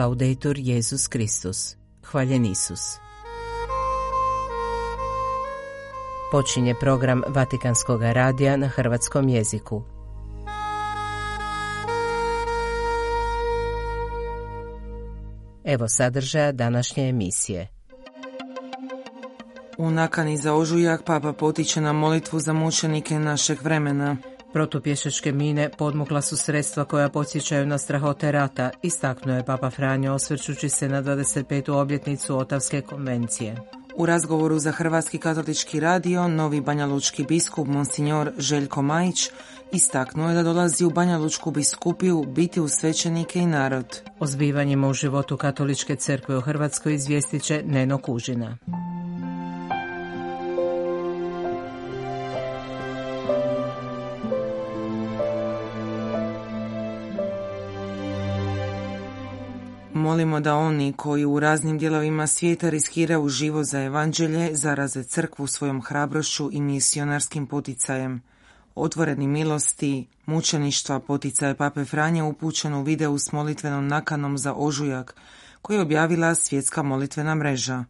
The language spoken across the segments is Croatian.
Laudetur Jezus Kristus. Hvaljen Isus. Počinje program Vatikanskog radija na hrvatskom jeziku. Evo sadržaja današnje emisije. U nakani za ožujak papa potiče na molitvu za mučenike našeg vremena. Protupješačke mine podmukla su sredstva koja podsjećaju na strahote rata, istaknuo je Papa Franjo osvrćući se na 25. obljetnicu Otavske konvencije. U razgovoru za Hrvatski katolički radio, novi banjalučki biskup Monsignor Željko Majić istaknuo je da dolazi u banjalučku biskupiju biti u svećenike i narod. O zbivanjima u životu katoličke crkve u Hrvatskoj izvijestit će Neno Kužina. Molimo da oni koji u raznim dijelovima svijeta riskiraju život za evanđelje zaraze crkvu svojom hrabrošću i misionarskim poticajem. Otvoreni milosti, mučeništva poticaje Pape Franje upućen u videu s molitvenom nakanom za ožujak, koji je objavila svjetska molitvena mreža.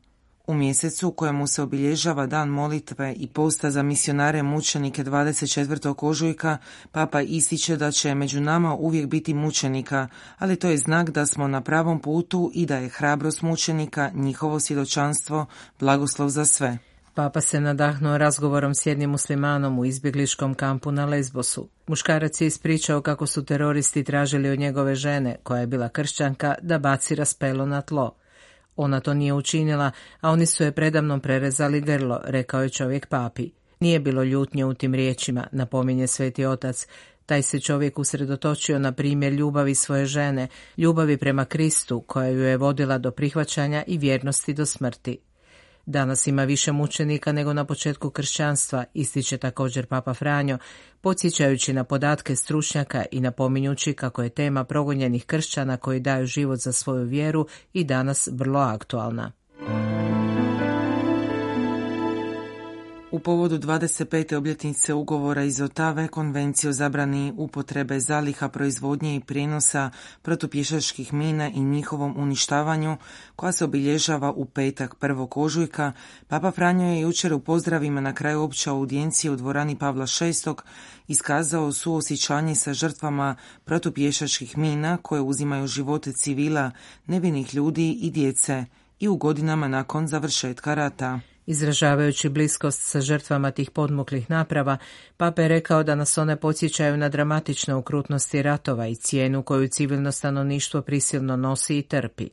U mjesecu u kojemu se obilježava dan molitve i posta za misionare mučenike 24. ožujka, Papa ističe da će među nama uvijek biti mučenika, ali to je znak da smo na pravom putu i da je hrabrost mučenika njihovo svjedočanstvo blagoslov za sve. Papa se nadahnuo razgovorom s jednim muslimanom u izbjegliškom kampu na Lesbosu. Muškarac je ispričao kako su teroristi tražili od njegove žene, koja je bila kršćanka, da baci raspelo na tlo. Ona to nije učinila, a oni su je predamnom prerezali grlo, rekao je čovjek papi. Nije bilo ljutnje u tim riječima, napominje sveti otac. Taj se čovjek usredotočio na primjer ljubavi svoje žene, ljubavi prema Kristu, koja ju je vodila do prihvaćanja i vjernosti do smrti. Danas ima više mučenika nego na početku kršćanstva, ističe također Papa Franjo, podsjećajući na podatke stručnjaka i napominjući kako je tema progonjenih kršćana koji daju život za svoju vjeru i danas vrlo aktualna. U povodu 25. obljetnice ugovora iz Otave konvencije o zabrani upotrebe zaliha proizvodnje i prijenosa protupješačkih mina i njihovom uništavanju, koja se obilježava u petak 1. ožujka, Papa Franjo je jučer u pozdravima na kraju opće audijencije u dvorani Pavla VI iskazao suosjećanje sa žrtvama protupješačkih mina koje uzimaju živote civila, nevinih ljudi i djece i u godinama nakon završetka rata. Izražavajući bliskost sa žrtvama tih podmuklih naprava, Papa je rekao da nas one podsjećaju na dramatične ukrutnosti ratova i cijenu koju civilno stanovništvo prisilno nosi i trpi.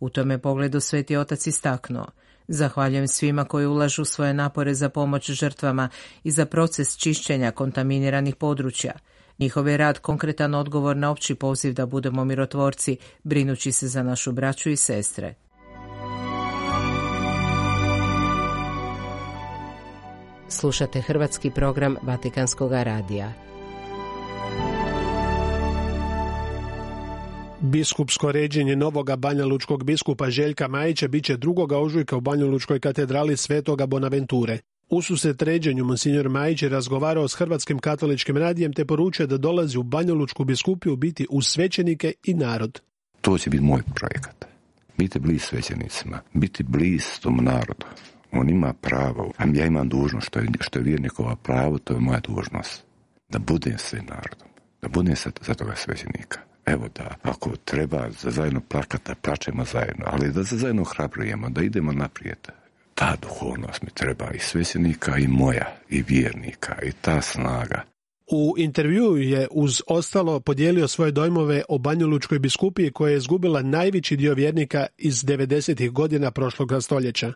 U tome pogledu Sveti Otac istaknuo. Zahvaljujem svima koji ulažu svoje napore za pomoć žrtvama i za proces čišćenja kontaminiranih područja. Njihov je rad konkretan odgovor na opći poziv da budemo mirotvorci, brinući se za našu braću i sestre. Slušate hrvatski program Vatikanskog radija. Biskupsko ređenje novoga Banja Lučkog biskupa Željka Majića bit će drugoga ožujka u Banja Lučkoj katedrali Svetoga Bonaventure. U susret ređenju monsignor Majić je razgovarao s Hrvatskim katoličkim radijem te poručuje da dolazi u Banja Lučku biskupiju biti uz svećenike i narod. To će biti moj projekat. Biti bliz svećenicima, biti bliz tom narodu. On ima pravo, a ja imam dužnost, što je, što je vjernikova pravo, to je moja dužnost. Da budem sve narodom, da budem sa, za toga svećenika. Evo da, ako treba za zajedno plakati, da zajedno, ali da se zajedno hrabrujemo, da idemo naprijed. Ta duhovnost mi treba i svećenika i moja, i vjernika, i ta snaga. U intervjuu je uz ostalo podijelio svoje dojmove o Banjolučkoj biskupiji koja je izgubila najveći dio vjernika iz 90. godina prošlog stoljeća.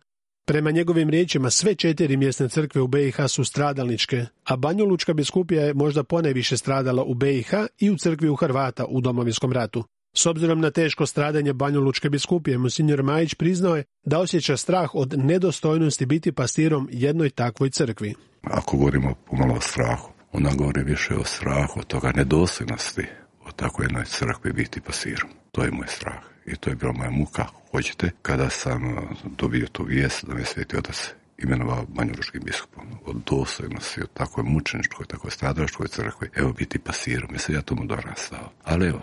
Prema njegovim riječima sve četiri mjesne crkve u BiH su stradalničke, a Banjolučka biskupija je možda ponajviše stradala u BiH i u crkvi u Hrvata u domovinskom ratu. S obzirom na teško stradanje Banjolučke biskupije, Monsignor Majić priznao je da osjeća strah od nedostojnosti biti pastirom jednoj takvoj crkvi. Ako govorimo pomalo o strahu, ona govori više o strahu, od toga nedostojnosti, od takvoj jednoj crkvi biti pastirom. To je moj strah i to je bila moja muka, hoćete, kada sam uh, dobio tu vijest da me sveti otac imenovao banjuruškim biskupom. Od dostojnosti, od takvoj mučeničkoj, takvoj stradalačkoj crkvi, evo biti pasirom, mislim ja tomu dorastao. Ali evo,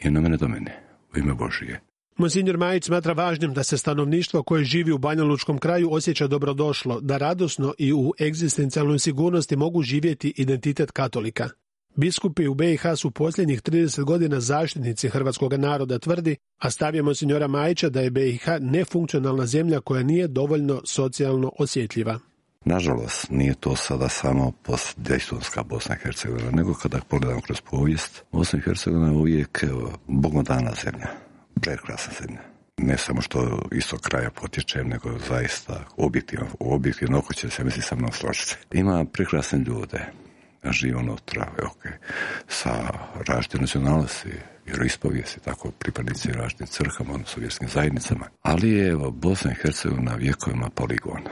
i na mene do mene, u ime Božije. Monsignor Majić smatra važnim da se stanovništvo koje živi u Banja Lučkom kraju osjeća dobrodošlo, da radosno i u egzistencijalnoj sigurnosti mogu živjeti identitet katolika. Biskupi u BiH su posljednjih 30 godina zaštitnici hrvatskog naroda tvrdi, a stavljamo signora Majića da je BiH nefunkcionalna zemlja koja nije dovoljno socijalno osjetljiva. Nažalost, nije to sada samo postdejstonska Bosna i Hercegovina, nego kada pogledam kroz povijest, Bosna i Hercegovina je uvijek bogodana zemlja, prekrasna zemlja. Ne samo što isto kraja potječem, nego zaista objektivno, objektivno oko će se misli sa mnom složiti. Ima prekrasne ljude, žive unutra, ok, sa različitim nacionalnosti, vjeroispovijesti, tako pripadnici različitim crkama, odnosno vjerskim zajednicama. Ali je evo, Bosna i Hercegovina vjekovima poligon.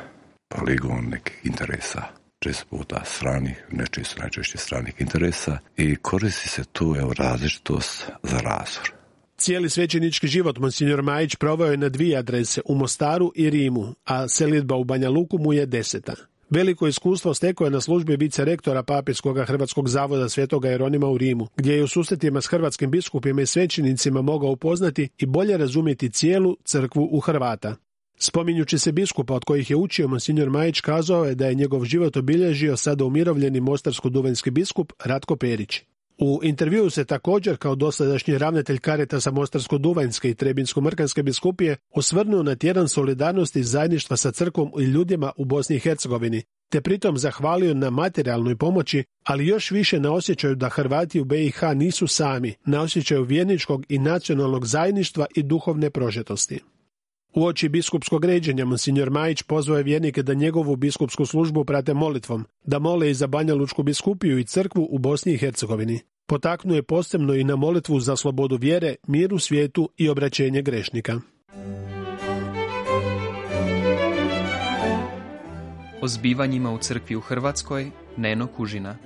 Poligon nekih interesa često puta stranih, nečisto najčešće stranih interesa i koristi se tu evo, različitost za razvor. Cijeli svećenički život Monsignor Majić proveo je na dvije adrese, u Mostaru i Rimu, a selitba u Banja Luku mu je deseta. Veliko iskustvo stekao je na službi vice rektora Papirskog Hrvatskog zavoda Svetoga Jeronima u Rimu, gdje je u susretima s hrvatskim biskupima i svećenicima mogao upoznati i bolje razumjeti cijelu crkvu u Hrvata. Spominjući se biskupa od kojih je učio Monsignor Majić kazao je da je njegov život obilježio sada umirovljeni mostarsko-duvenski biskup Ratko Perić. U intervjuu se također kao dosadašnji ravnatelj sa Mostarsko-Duvanjske i Trebinsko-Mrkanske biskupije osvrnuo na tjedan solidarnosti zajedništva sa crkvom i ljudima u Bosni i Hercegovini, te pritom zahvalio na materijalnoj pomoći, ali još više na osjećaju da Hrvati u BiH nisu sami, na osjećaju vjerničkog i nacionalnog zajedništva i duhovne prožetosti. U oči biskupskog ređenja monsignor Majić pozvao je vjernike da njegovu biskupsku službu prate molitvom, da mole i za Banja Lučku biskupiju i crkvu u Bosni i Hercegovini. Potaknuo je posebno i na molitvu za slobodu vjere, mir u svijetu i obraćenje grešnika. O zbivanjima u crkvi u Hrvatskoj Neno Kužina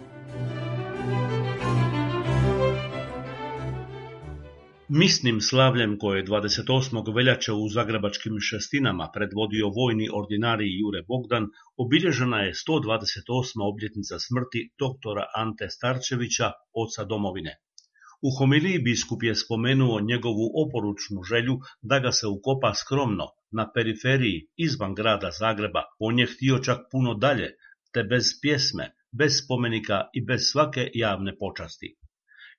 Misnim slavljem koje je 28. veljače u zagrebačkim šestinama predvodio vojni ordinarij Jure Bogdan, obilježena je 128. obljetnica smrti doktora Ante Starčevića, oca domovine. U homiliji biskup je spomenuo njegovu oporučnu želju da ga se ukopa skromno, na periferiji, izvan grada Zagreba. On je htio čak puno dalje, te bez pjesme, bez spomenika i bez svake javne počasti.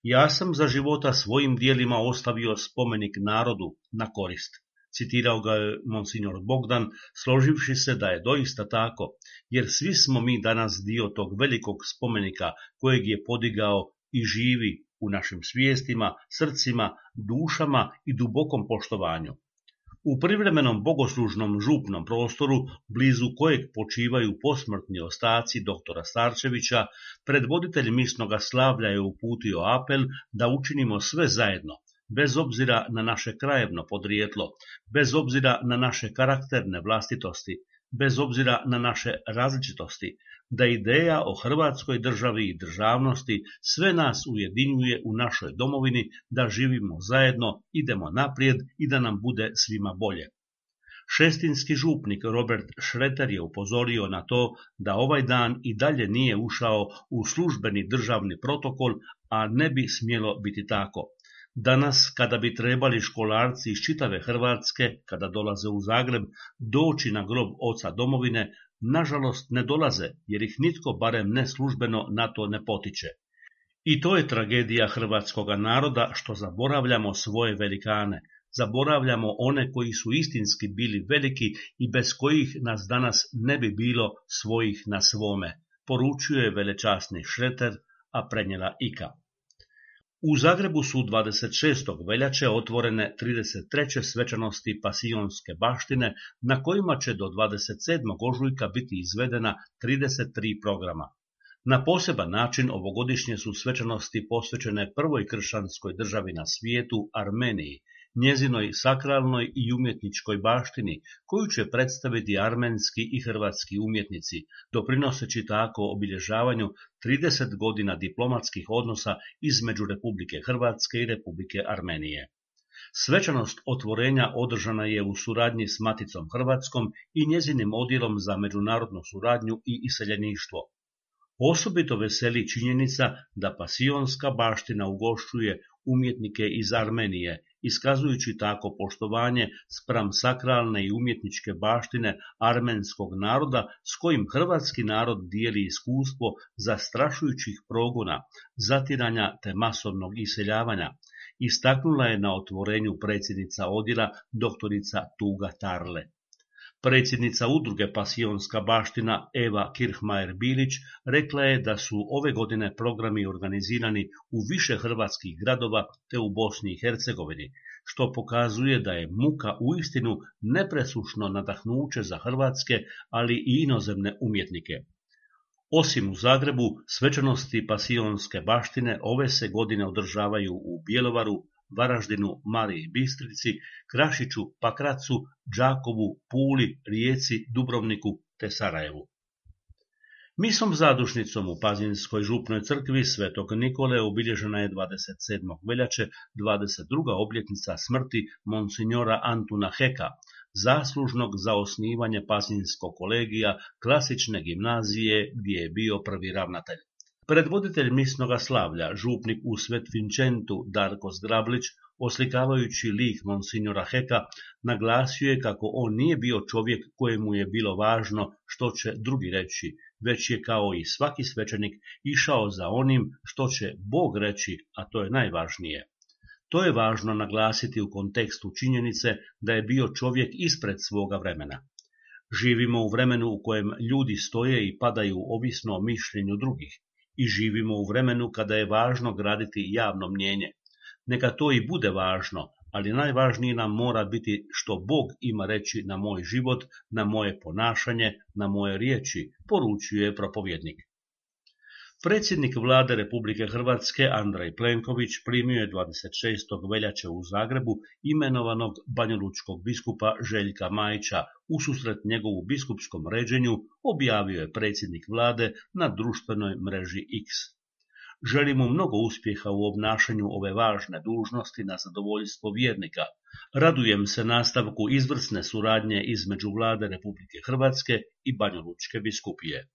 Ja sam za života svojim dijelima ostavio spomenik narodu na korist. Citirao ga je monsignor Bogdan, složivši se da je doista tako, jer svi smo mi danas dio tog velikog spomenika kojeg je podigao i živi u našim svijestima, srcima, dušama i dubokom poštovanju. U privremenom bogoslužnom župnom prostoru, blizu kojeg počivaju posmrtni ostaci doktora Starčevića, predvoditelj misnoga slavlja je uputio apel da učinimo sve zajedno, bez obzira na naše krajevno podrijetlo, bez obzira na naše karakterne vlastitosti, bez obzira na naše različitosti, da ideja o Hrvatskoj državi i državnosti sve nas ujedinjuje u našoj domovini, da živimo zajedno, idemo naprijed i da nam bude svima bolje. Šestinski župnik Robert Šreter je upozorio na to da ovaj dan i dalje nije ušao u službeni državni protokol, a ne bi smjelo biti tako. Danas, kada bi trebali školarci iz čitave Hrvatske, kada dolaze u Zagreb, doći na grob oca domovine, nažalost ne dolaze, jer ih nitko barem ne službeno na to ne potiče. I to je tragedija hrvatskoga naroda što zaboravljamo svoje velikane, zaboravljamo one koji su istinski bili veliki i bez kojih nas danas ne bi bilo svojih na svome, poručuje velečasni Šreter, a prenjela Ika. U Zagrebu su 26. veljače otvorene 33. svečanosti pasijonske baštine na kojima će do 27. ožujka biti izvedena 33 programa. Na poseban način ovogodišnje su svečanosti posvećene prvoj kršćanskoj državi na svijetu, Armeniji, njezinoj sakralnoj i umjetničkoj baštini, koju će predstaviti armenski i hrvatski umjetnici, doprinoseći tako obilježavanju 30 godina diplomatskih odnosa između Republike Hrvatske i Republike Armenije. Svečanost otvorenja održana je u suradnji s Maticom Hrvatskom i njezinim odjelom za međunarodnu suradnju i iseljeništvo. Osobito veseli činjenica da pasionska baština ugošćuje umjetnike iz Armenije iskazujući tako poštovanje spram sakralne i umjetničke baštine armenskog naroda s kojim hrvatski narod dijeli iskustvo zastrašujućih progona, zatiranja te masovnog iseljavanja, istaknula je na otvorenju predsjednica odjela doktorica Tuga Tarle. Predsjednica udruge Pasionska baština Eva Kirchmajer-Bilić rekla je da su ove godine programi organizirani u više hrvatskih gradova te u Bosni i Hercegovini, što pokazuje da je muka uistinu nepresušno nadahnuće za hrvatske, ali i inozemne umjetnike. Osim u Zagrebu, svečanosti pasionske baštine ove se godine održavaju u Bjelovaru, Varaždinu, Mariji Bistrici, Krašiću, Pakracu, Đakovu, Puli, Rijeci, Dubrovniku te Sarajevu. Misom zadušnicom u Pazinskoj župnoj crkvi Svetog Nikole obilježena je 27. veljače 22. obljetnica smrti monsignora Antuna Heka, zaslužnog za osnivanje Pazinskog kolegija klasične gimnazije gdje je bio prvi ravnatelj. Predvoditelj misnoga slavlja, župnik u Svetvinčentu Darko Zgrablić, oslikavajući lik monsignora Heka, naglasio je kako on nije bio čovjek kojemu je bilo važno što će drugi reći, već je kao i svaki svečanik išao za onim što će Bog reći, a to je najvažnije. To je važno naglasiti u kontekstu činjenice da je bio čovjek ispred svoga vremena. Živimo u vremenu u kojem ljudi stoje i padaju ovisno o mišljenju drugih i živimo u vremenu kada je važno graditi javno mnjenje. Neka to i bude važno, ali najvažnije nam mora biti što Bog ima reći na moj život, na moje ponašanje, na moje riječi, poručuje propovjednik. Predsjednik vlade Republike Hrvatske Andrej Plenković primio je 26. veljače u Zagrebu imenovanog banjolučkog biskupa Željka Majića. susret njegovu biskupskom ređenju objavio je predsjednik vlade na društvenoj mreži X. Želim mu mnogo uspjeha u obnašanju ove važne dužnosti na zadovoljstvo vjernika. Radujem se nastavku izvrsne suradnje između vlade Republike Hrvatske i Banjolučke biskupije.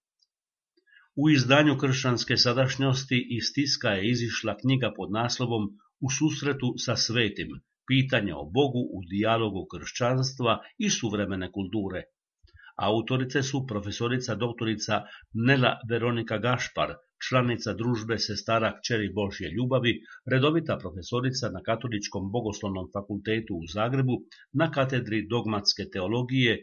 U izdanju kršćanske sadašnjosti iz tiska je izišla knjiga pod naslovom U susretu sa svetim, pitanje o Bogu u dijalogu kršćanstva i suvremene kulture. Autorice su profesorica doktorica Nela Veronika Gašpar, članica družbe sestara kćeri Božje ljubavi, redovita profesorica na Katoličkom bogoslovnom fakultetu u Zagrebu, na katedri dogmatske teologije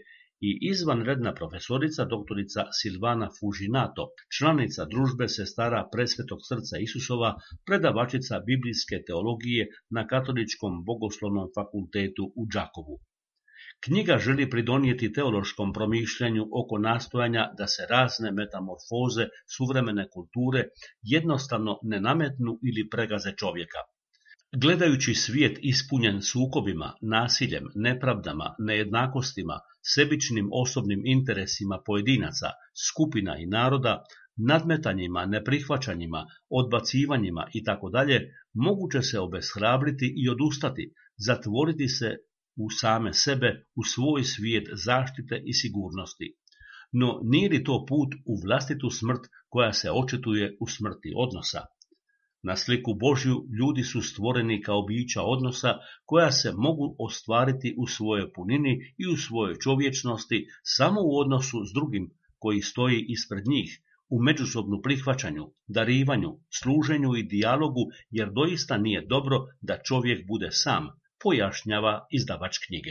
i izvanredna profesorica doktorica Silvana Fužinato, članica družbe sestara Presvetog srca Isusova, predavačica biblijske teologije na Katoličkom bogoslovnom fakultetu u Đakovu. Knjiga želi pridonijeti teološkom promišljanju oko nastojanja da se razne metamorfoze suvremene kulture jednostavno ne nametnu ili pregaze čovjeka. Gledajući svijet ispunjen sukobima, nasiljem, nepravdama, nejednakostima, sebičnim osobnim interesima pojedinaca, skupina i naroda, nadmetanjima, neprihvaćanjima, odbacivanjima i tako dalje, moguće se obeshrabriti i odustati, zatvoriti se u same sebe, u svoj svijet zaštite i sigurnosti. No nije li to put u vlastitu smrt koja se očituje u smrti odnosa? Na sliku Božju ljudi su stvoreni kao bića odnosa koja se mogu ostvariti u svojoj punini i u svojoj čovječnosti samo u odnosu s drugim koji stoji ispred njih, u međusobnu prihvaćanju, darivanju, služenju i dijalogu, jer doista nije dobro da čovjek bude sam, pojašnjava izdavač knjige.